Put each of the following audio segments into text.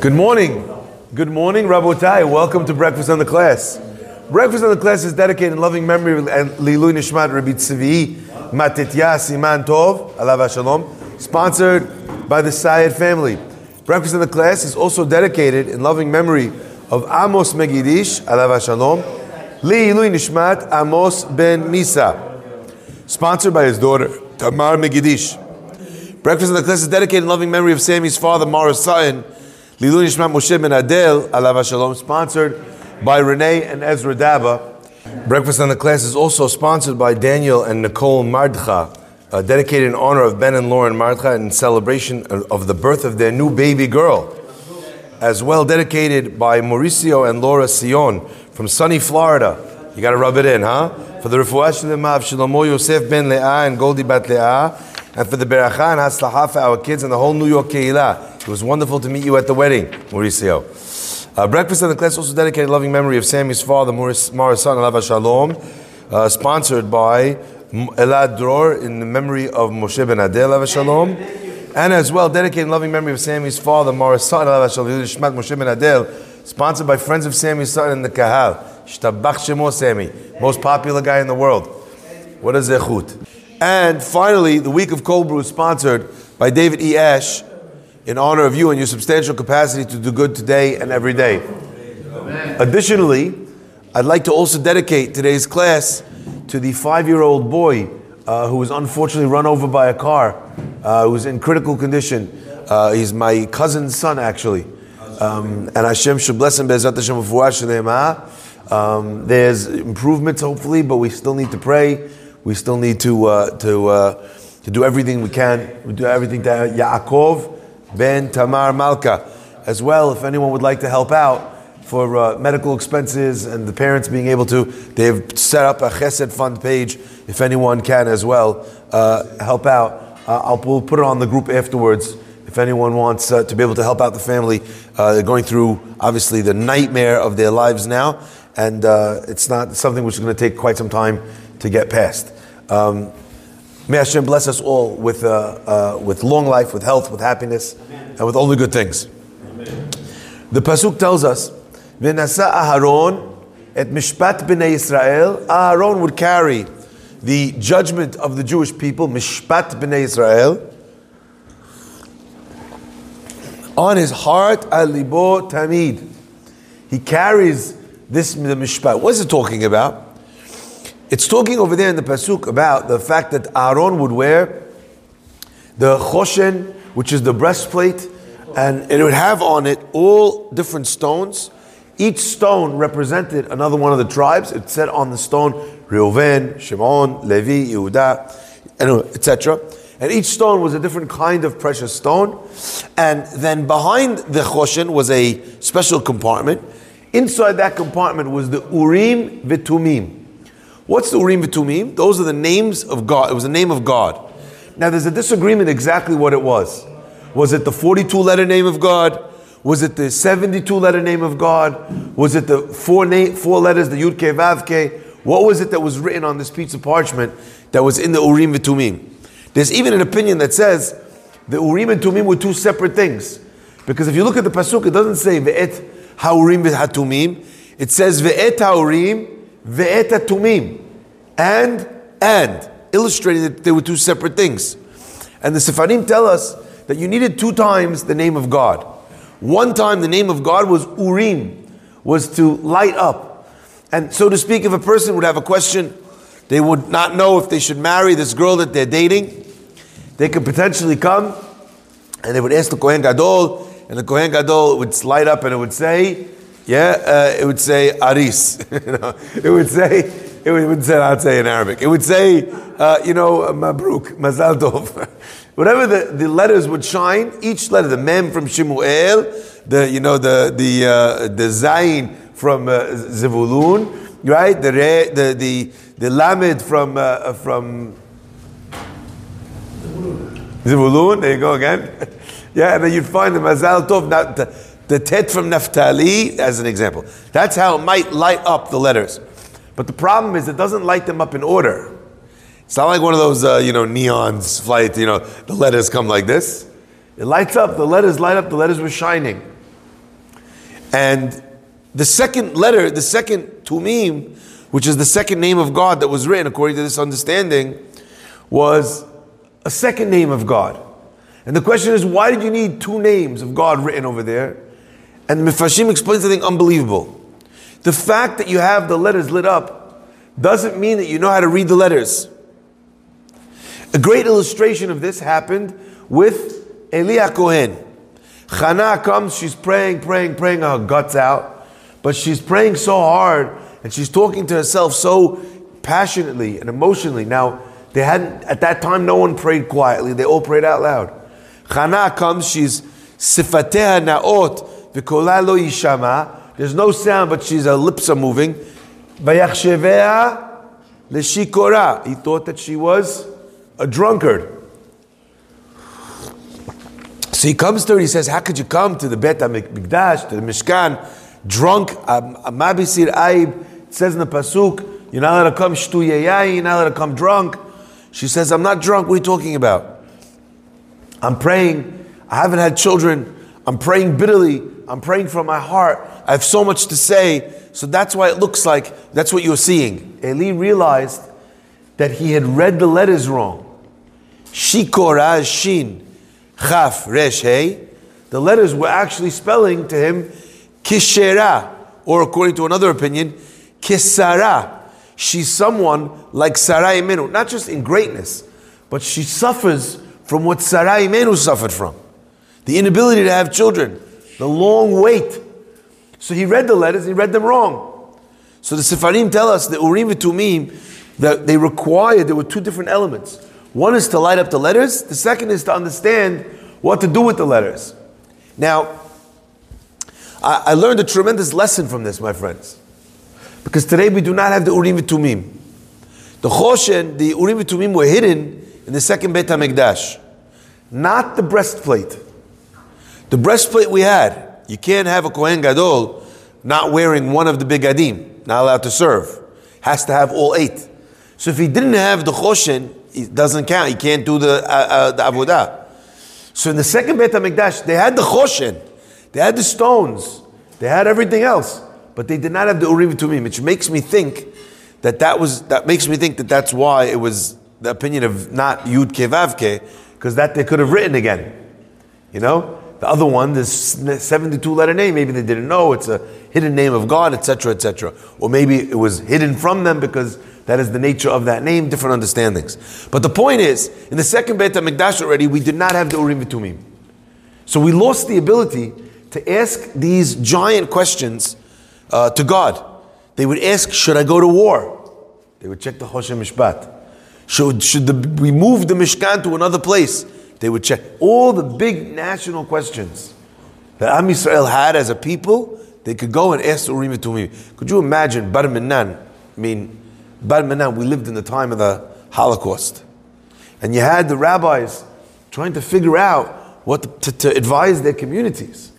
Good morning. Good morning, Rabotai. Welcome to Breakfast on the Class. Breakfast on the Class is dedicated in loving memory of and Lilu Nishmat Rabbi Tzvi Matitya Siman Tov, Shalom, sponsored by the Syed family. Breakfast on the Class is also dedicated in loving memory of Amos Megidish, Alav Shalom, Lilu Nishmat Amos Ben Misa, sponsored by his daughter Tamar Megidish. Breakfast on the Class is dedicated in loving memory of Sammy's father, Morris Sutton, Lilu Nishmat Moshe Ben Adel, Alav Shalom, sponsored by Renee and Ezra Daba. Breakfast on the Class is also sponsored by Daniel and Nicole Mardcha, uh, dedicated in honor of Ben and Lauren Mardcha in celebration of the birth of their new baby girl. As well dedicated by Mauricio and Laura Sion from sunny Florida. You got to rub it in, huh? For the Refuah of Shlomo Yosef Ben Leah and Goldie Bat Leah, and for the Beracha and Haslaha for our kids and the whole New York Keilah. It was wonderful to meet you at the wedding, Mauricio. Uh, breakfast in the class also dedicated loving memory of Sammy's father, Morris Marasan Alava Shalom, uh, sponsored by Elad Dror in the memory of Moshe Ben Adel Alava Shalom, and as well dedicated loving memory of Sammy's father, Marasan Alava Shalom, Shmat Moshe Ben Adel, sponsored by friends of Sammy's son in the Kahal, Shtabach Shemo Sammy, most popular guy in the world. What a zechut. And finally, the week of cold brew is sponsored by David E. Ash in honor of you and your substantial capacity to do good today and every day. Amen. Additionally, I'd like to also dedicate today's class to the five year old boy uh, who was unfortunately run over by a car, uh, who was in critical condition. Uh, he's my cousin's son, actually. Um, and Hashem should bless him. Um, there's improvements, hopefully, but we still need to pray. We still need to, uh, to, uh, to do everything we can. We do everything to Yaakov Ben Tamar Malka. As well, if anyone would like to help out for uh, medical expenses and the parents being able to, they've set up a Chesed Fund page. If anyone can as well uh, help out, uh, I'll we'll put it on the group afterwards. If anyone wants uh, to be able to help out the family, uh, they're going through obviously the nightmare of their lives now, and uh, it's not something which is going to take quite some time to get past. Um, May Hashem bless us all with, uh, uh, with long life, with health, with happiness, Amen. and with all the good things. Amen. The Pasuk tells us, V'nasa Aharon et mishpat b'nei Israel. Aharon would carry the judgment of the Jewish people, mishpat b'nei Israel, on his heart, alibo tamid. He carries this the mishpat. What is it talking about? It's talking over there in the pasuk about the fact that Aaron would wear the choshen, which is the breastplate, and it would have on it all different stones. Each stone represented another one of the tribes. It said on the stone Reuven, Shimon, Levi, Yehuda, etc. And each stone was a different kind of precious stone. And then behind the choshen was a special compartment. Inside that compartment was the Urim V'Tumim. What's the Urim V'Tumim? Those are the names of God. It was the name of God. Now there's a disagreement exactly what it was. Was it the 42 letter name of God? Was it the 72 letter name of God? Was it the four, na- four letters, the Yud Ke Vav Ke? What was it that was written on this piece of parchment that was in the Urim V'Tumim? There's even an opinion that says the Urim and Tumim were two separate things. Because if you look at the Pasuk, it doesn't say Ve'et Ha'urim V'Hatumim. It says Ve'et Ha'urim ve'eta tumim, and and illustrating that they were two separate things. And the Sepharim tell us that you needed two times the name of God. One time the name of God was Urim, was to light up. And so to speak, if a person would have a question, they would not know if they should marry this girl that they're dating, they could potentially come and they would ask the Kohen Gadol, and the Kohen Gadol would light up and it would say, yeah, uh, it would say aris. you know, it would say, it would say, I'd say in Arabic. It would say, uh, you know, mabruk, mazal tov. Whatever the, the letters would shine, each letter, the mem from Shemuel, the, you know, the, the, uh, the zayin from uh, Zevulun, right? The, re, the, the, the lamed from, uh, from Zevulun, there you go again. yeah, and then you'd find the mazal tov, not the, tet from Naphtali, as an example. That's how it might light up the letters. But the problem is it doesn't light them up in order. It's not like one of those, uh, you know, neons flight, you know, the letters come like this. It lights up, the letters light up, the letters were shining. And the second letter, the second Tumim, which is the second name of God that was written according to this understanding, was a second name of God. And the question is, why did you need two names of God written over there? And the Mefarshim explains something unbelievable. The fact that you have the letters lit up doesn't mean that you know how to read the letters. A great illustration of this happened with Eli HaKohen. Chana comes, she's praying, praying, praying her guts out, but she's praying so hard and she's talking to herself so passionately and emotionally. Now, they hadn't, at that time, no one prayed quietly, they all prayed out loud. Chana comes, she's sifateha naot, There's no sound, but she's, her lips are moving. Vayachshevea leshikora. He thought that she was a drunkard. So he comes to her, and he says, How could you come to the Bet HaMikdash, to the Mishkan, drunk? Um, Mabisir Aib, it says in the Pasuk, you're not allowed to come shtu you're not allowed to come drunk. She says, I'm not drunk, what are you talking about? I'm praying, I haven't had children, I'm praying bitterly, I'm praying from my heart, I have so much to say, so that's why it looks like that's what you're seeing. Eli realized that he had read the letters wrong. Shikora Shin Chaf Resh Hey. The letters were actually spelling to him Kishera, or according to another opinion, Kisara. She's someone like Sarai Imenu, not just in greatness, but she suffers from what Sarai Imenu suffered from. The inability to have children, the long wait. So he read the letters, he read them wrong. So the Sefarim tell us that Urim and Tumim, that they required, there were two different elements. One is to light up the letters, the second is to understand what to do with the letters. Now, I, I learned a tremendous lesson from this, my friends. Because today we do not have the Urim and Tumim. The Choshen, the Urim and Tumim were hidden in the second Beit HaMikdash. Not the breastplate. The breastplate we had, you can't have a Kohen Gadol not wearing one of the bigadim, not allowed to serve. Has to have all eight. So if he didn't have the Choshen, it doesn't count. He can't do the, uh, uh, the avodah. So in the second Beit HaMikdash, they had the choshen, they had the stones, they had everything else, but they did not have the urim tumim, which makes me think that that was that makes me think that that's why it was the opinion of not Yud Ke Vav Ke, because that they could have written again. You know, the other one, this 72 letter name, maybe they didn't know it's a hidden name of God, etc., etc., or maybe it was hidden from them because that is the nature of that name, different understandings. But the point is, in the second Beit HaMikdash already, we did not have the Urim V'Tumim. So we lost the ability to ask these giant questions uh, to God. They would ask, should I go to war? They would check the Choshen Mishpat. Should, should the, we move the Mishkan to another place? They would check all the big national questions that Am Yisrael had as a people. They could go and ask Urim V'Tumim. Could you imagine Bar Minan? I mean, Bar Minan, we lived in the time of the Holocaust. And you had the rabbis trying to figure out what to, to, advise their communities.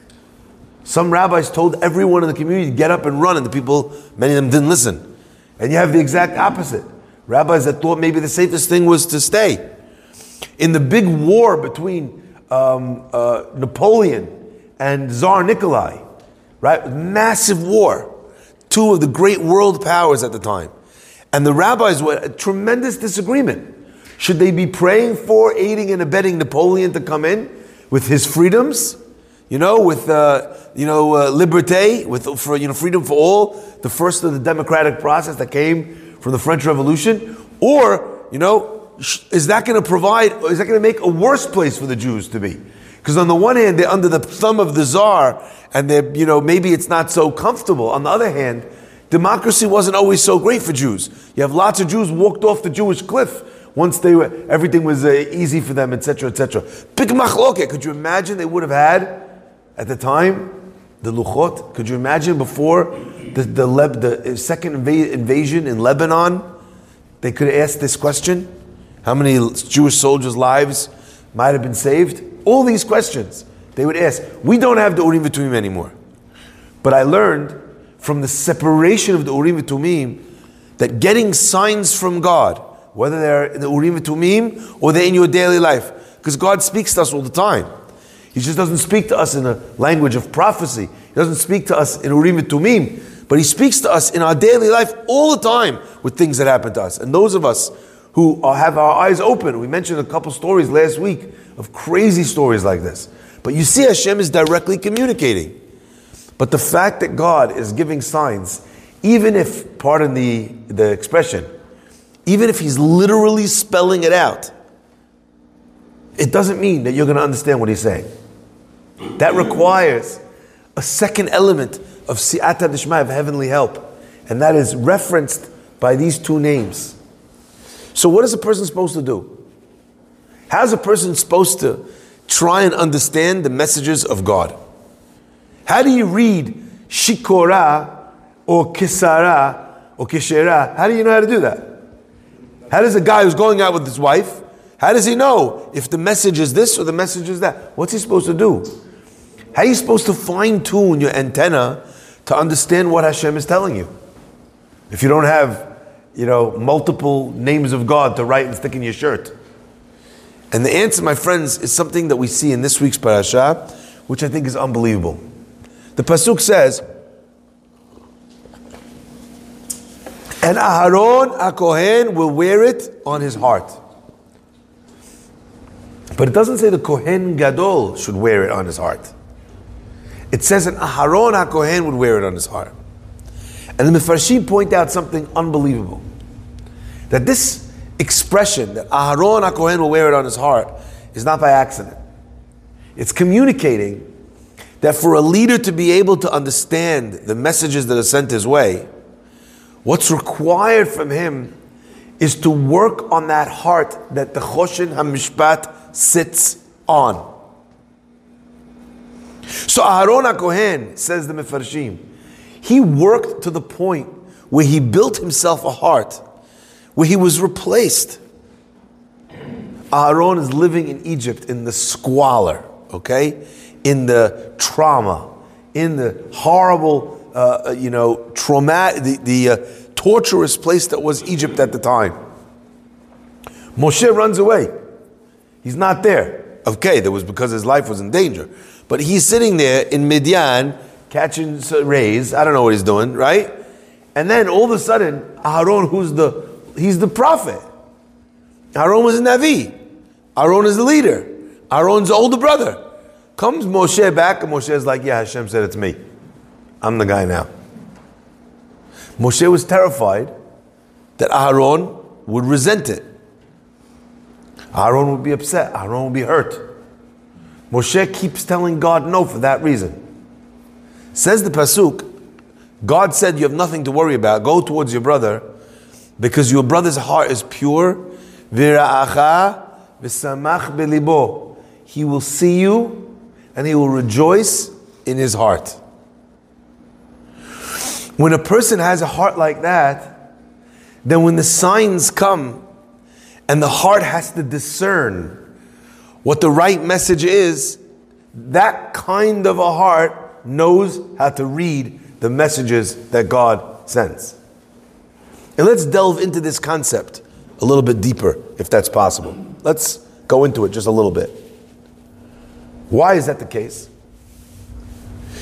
Some rabbis told everyone in the community to get up and run, and the people, many of them didn't listen. And you have the exact opposite. Rabbis that thought maybe the safest thing was to stay. In the big war between um, uh, Napoleon and Tsar Nikolai, right? Massive war. Two of the great world powers at the time. And the rabbis were a tremendous disagreement. Should they be praying for, aiding, and abetting Napoleon to come in with his freedoms? You know, with uh, you know uh, liberté, with for you know freedom for all, the first of the democratic process that came from the French Revolution, or you know, is that going to provide? Is that going to make a worse place for the Jews to be? Because on the one hand, they're under the thumb of the czar, and they're you know maybe it's not so comfortable. On the other hand, democracy wasn't always so great for Jews. You have lots of Jews walked off the Jewish cliff once they were, everything was uh, easy for them, etc., etc. Big machloket. Could you imagine they would have had at the time the luchot? Could you imagine before the the, the second inv- invasion in Lebanon? They could asked this question: How many Jewish soldiers' lives might have been saved? All these questions they would ask. We don't have the Urim V'Tumim anymore, but I learned from the separation of the Urim Tumim that getting signs from God, whether they're in the Urim Tumim or they're in your daily life, because God speaks to us all the time. He just doesn't speak to us in a language of prophecy. He doesn't speak to us in Urim Tumim, but he speaks to us in our daily life all the time with things that happen to us. And those of us who have our eyes open, we mentioned a couple stories last week of crazy stories like this. But you see, Hashem is directly communicating. But the fact that God is giving signs, even if, pardon the, the expression, even if He's literally spelling it out, it doesn't mean that you're going to understand what He's saying. That requires a second element of si'ata dishma, of heavenly help. And that is referenced by these two names. So, what is a person supposed to do? How's a person supposed to try and understand the messages of God? How do you read Shikora or Kisara or Kishera? How do you know how to do that? How does a guy who's going out with his wife, how does he know if the message is this or the message is that? What's he supposed to do? How are you supposed to fine tune your antenna to understand what Hashem is telling you? If you don't have, you know, multiple names of God to write and stick in your shirt. And the answer, my friends, is something that we see in this week's parasha, which I think is unbelievable. The pasuk says, "And Aharon Kohen will wear it on his heart." But it doesn't say the Kohen Gadol should wear it on his heart. It says an Aharon HaKohen would wear it on his heart. And the Mefarshim point out something unbelievable. That this expression, that Aharon HaKohen will wear it on his heart, is not by accident. It's communicating that for a leader to be able to understand the messages that are sent his way, what's required from him is to work on that heart that the Choshen HaMishpat sits on. So Aharon HaKohen, says the Mefarshim, he worked to the point where he built himself a heart, where he was replaced. Aaron is living in Egypt in the squalor, okay? In the trauma, in the horrible, uh, uh you know, trauma, the, the uh, torturous place that was Egypt at the time. Moshe runs away. He's not there. Okay, that was because his life was in danger. But he's sitting there in Midian catching rays. I don't know what he's doing, right? And then all of a sudden, Aaron, who's the he's the prophet. Aaron was a Navi. Aaron is the leader. Aaron's the older brother. Comes Moshe back, and Moshe is like, Yeah, Hashem said it's me. I'm the guy now. Moshe was terrified that Aaron would resent it. Aaron would be upset. Aaron would be hurt. Moshe keeps telling God no for that reason. Says the Pasuk, God said you have nothing to worry about. Go towards your brother because your brother's heart is pure. Vira'acha v'samach belibo. He will see you and he will rejoice in his heart. When a person has a heart like that, then when the signs come and the heart has to discern what the right message is, that kind of a heart knows how to read the messages that God sends. And let's delve into this concept a little bit deeper, if that's possible. Let's go into it just a little bit. Why is that the case?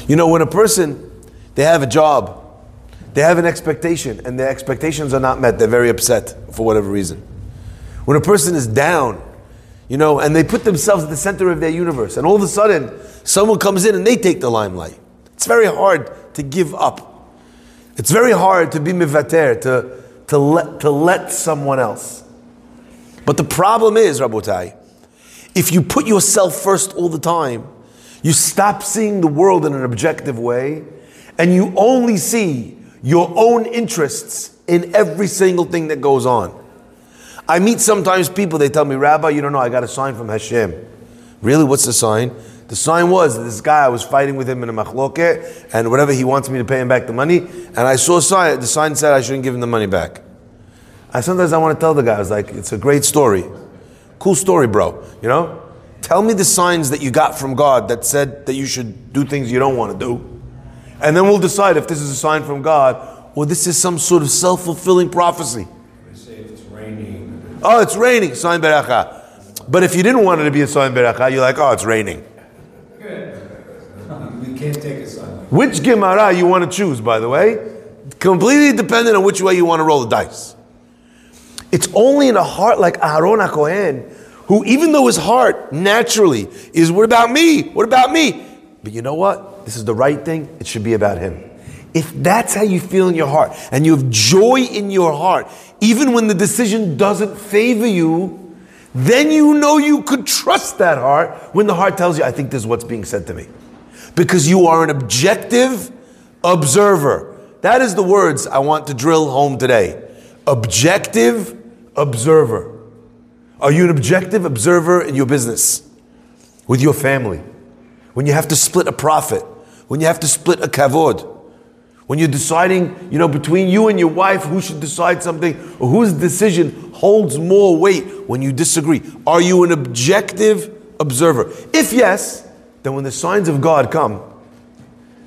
You know, when a person, they have a job, they have an expectation, and their expectations are not met, they're very upset for whatever reason. When a person is down, you know, and they put themselves at the center of their universe. And all of a sudden, someone comes in and they take the limelight. It's very hard to give up. It's very hard to be mivater, to, to, let, to let someone else. But the problem is, Rabotai, if you put yourself first all the time, you stop seeing the world in an objective way, and you only see your own interests in every single thing that goes on. I meet sometimes people, they tell me, Rabbi, you don't know, I got a sign from Hashem. Really? What's the sign? The sign was this guy, I was fighting with him in a machloket, and whatever he wants me to pay him back the money, and I saw a sign, the sign said I shouldn't give him the money back. I sometimes I want to tell the guy, I was like, it's a great story. Cool story, bro. You know? Tell me the signs that you got from God that said that you should do things you don't want to do. And then we'll decide if this is a sign from God or this is some sort of self fulfilling prophecy. Oh, it's raining, sign beracha. But if you didn't want it to be a sign beracha, you're like, oh, it's raining. Can't take a son. Which Gemara you want to choose, by the way, completely dependent on which way you want to roll the dice. It's only in a heart like Aaron HaKohen, who even though his heart naturally is, what about me? What about me? But you know what? This is the right thing. It should be about him. If that's how you feel in your heart, and you have joy in your heart, even when the decision doesn't favor you, then you know you could trust that heart when the heart tells you, I think this is what's being said to me. Because you are an objective observer. That is the words I want to drill home today. Objective observer. Are you an objective observer in your business? With your family? When you have to split a profit? When you have to split a kavod? When you're deciding, you know, between you and your wife who should decide something or whose decision holds more weight when you disagree? Are you an objective observer? If yes, then when the signs of God come,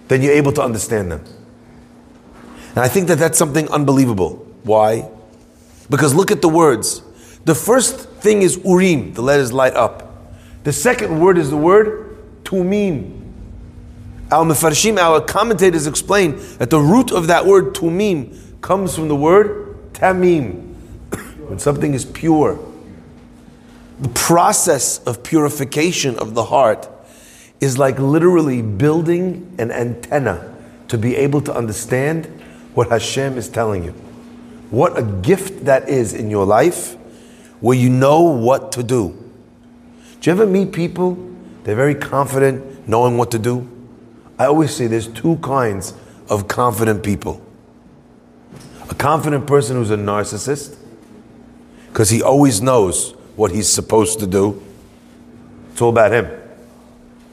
then you're able to understand them. And I think that that's something unbelievable. Why? Because look at the words. The first thing is urim, the letters light up. The second word is the word tumim. Our Mefarshim, our commentators explain that the root of that word tumim comes from the word tamim, when something is pure. The process of purification of the heart is like literally building an antenna to be able to understand what Hashem is telling you. What a gift that is in your life where you know what to do. Do you ever meet people? They're very confident knowing what to do. I always say there's two kinds of confident people. A confident person who's a narcissist, because he always knows what he's supposed to do. It's all about him.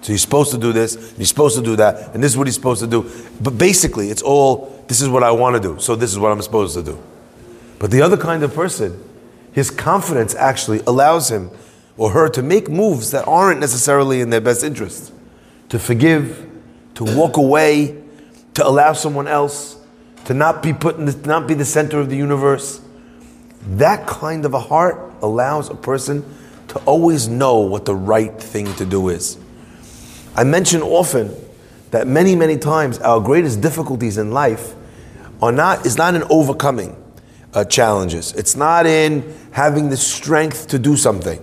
So he's supposed to do this, he's supposed to do that, and this is what he's supposed to do. But basically, it's all this is what I want to do, so this is what I'm supposed to do. But the other kind of person, his confidence actually allows him or her to make moves that aren't necessarily in their best interest. To forgive, to walk away, to allow someone else, to not be put in the, not be the center of the universe. That kind of a heart allows a person to always know what the right thing to do is. I mention often that many, many times our greatest difficulties in life are not is not in overcoming uh, challenges. It's not in having the strength to do something.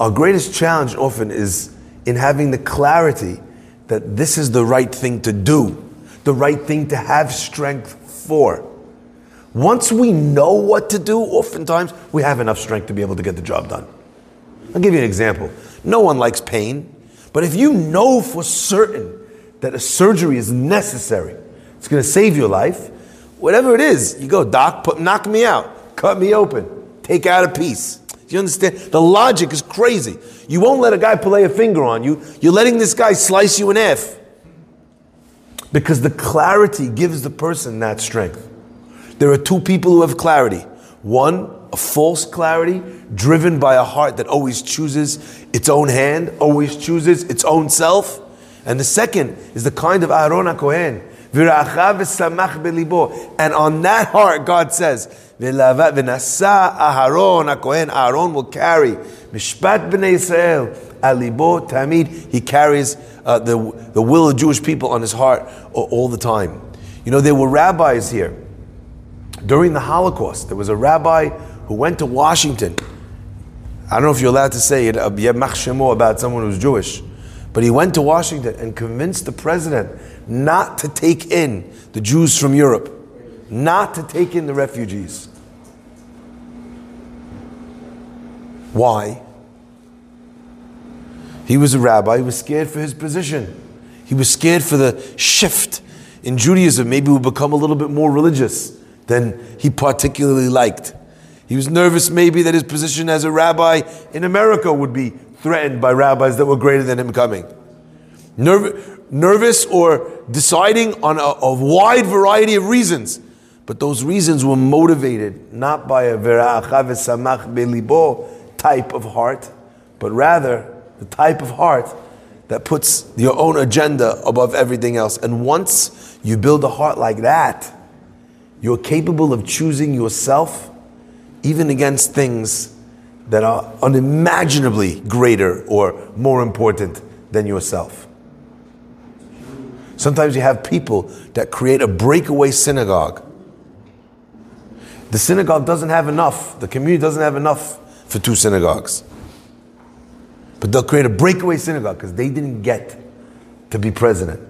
Our greatest challenge often is in having the clarity that this is the right thing to do, the right thing to have strength for. Once we know what to do, oftentimes we have enough strength to be able to get the job done. I'll give you an example. No one likes pain, but if you know for certain that a surgery is necessary, it's going to save your life, whatever it is, you go, doc, put, knock me out, cut me open, take out a piece. Do you understand? The logic is crazy. You won't let a guy play a finger on you. You're letting this guy slice you in half. Because the clarity gives the person that strength. There are two people who have clarity. One, a false clarity, driven by a heart that always chooses its own hand, always chooses its own self. And the second is the kind of Aaron HaKohen. And on that heart, God says, Aaron will carry Mishpat Tamid. He carries uh, the, the will of Jewish people on his heart all the time. You know, there were rabbis here. During the Holocaust, there was a rabbi who went to Washington. I don't know if you're allowed to say it, uh, about someone who's Jewish, but he went to Washington and convinced the president not to take in the Jews from Europe, not to take in the refugees. Why? He was a rabbi, he was scared for his position. He was scared for the shift in Judaism. Maybe we'll become a little bit more religious than he particularly liked. He was nervous, maybe, that his position as a rabbi in America would be threatened by rabbis that were greater than him coming. Nerv- nervous or deciding on a, a wide variety of reasons. But those reasons were motivated not by a samach belibo type of heart, but rather the type of heart that puts your own agenda above everything else. And once you build a heart like that, you're capable of choosing yourself even against things that are unimaginably greater or more important than yourself. Sometimes you have people that create a breakaway synagogue. The synagogue doesn't have enough, the community doesn't have enough for two synagogues. But they'll create a breakaway synagogue because they didn't get to be president.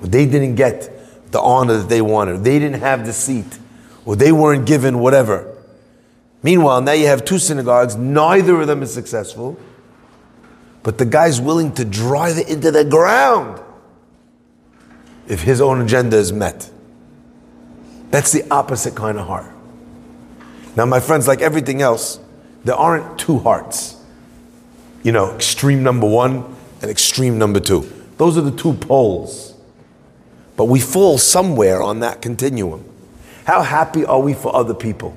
They didn't get the honor that they wanted. They didn't have the seat. Or they weren't given whatever. Meanwhile, now you have two synagogues, neither of them is successful, but the guy's willing to drive it into the ground if his own agenda is met. That's the opposite kind of heart. Now, my friends, like everything else, there aren't two hearts. You know, extreme number one and extreme number two. Those are the two poles. But we fall somewhere on that continuum. How happy are we for other people?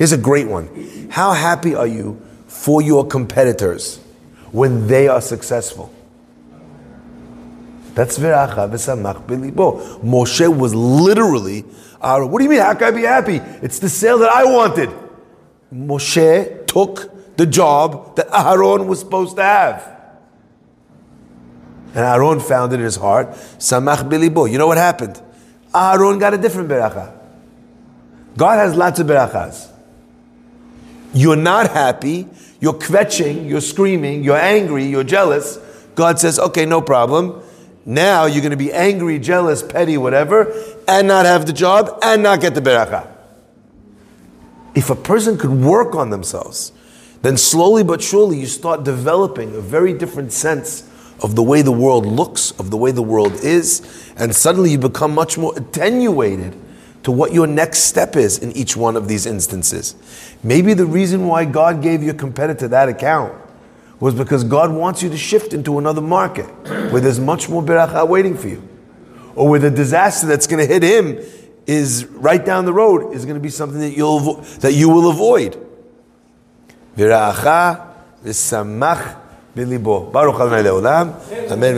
Here's a great one. How happy are you for your competitors when they are successful? That's v'racha v'samach bilibo. Moshe was literally, uh, what do you mean, how can I be happy? It's the sale that I wanted. Moshe took the job that Aaron was supposed to have. And Aaron found it in his heart, samach bilibo. You know what happened? Aaron got a different beracha. God has lots of berachas. You're not happy, you're kvetching, you're screaming, you're angry, you're jealous. God says, okay, no problem. Now you're going to be angry, jealous, petty, whatever, and not have the job and not get the beracha. If a person could work on themselves, then slowly but surely you start developing a very different sense of the way the world looks, of the way the world is, and suddenly you become much more attenuated to what your next step is in each one of these instances. Maybe the reason why God gave your competitor that account was because God wants you to shift into another market where there's much more beracha waiting for you. Or where the disaster that's going to hit him is right down the road is going to be something that you'll avo- that you will avoid. V'samach. Baruch. Amen.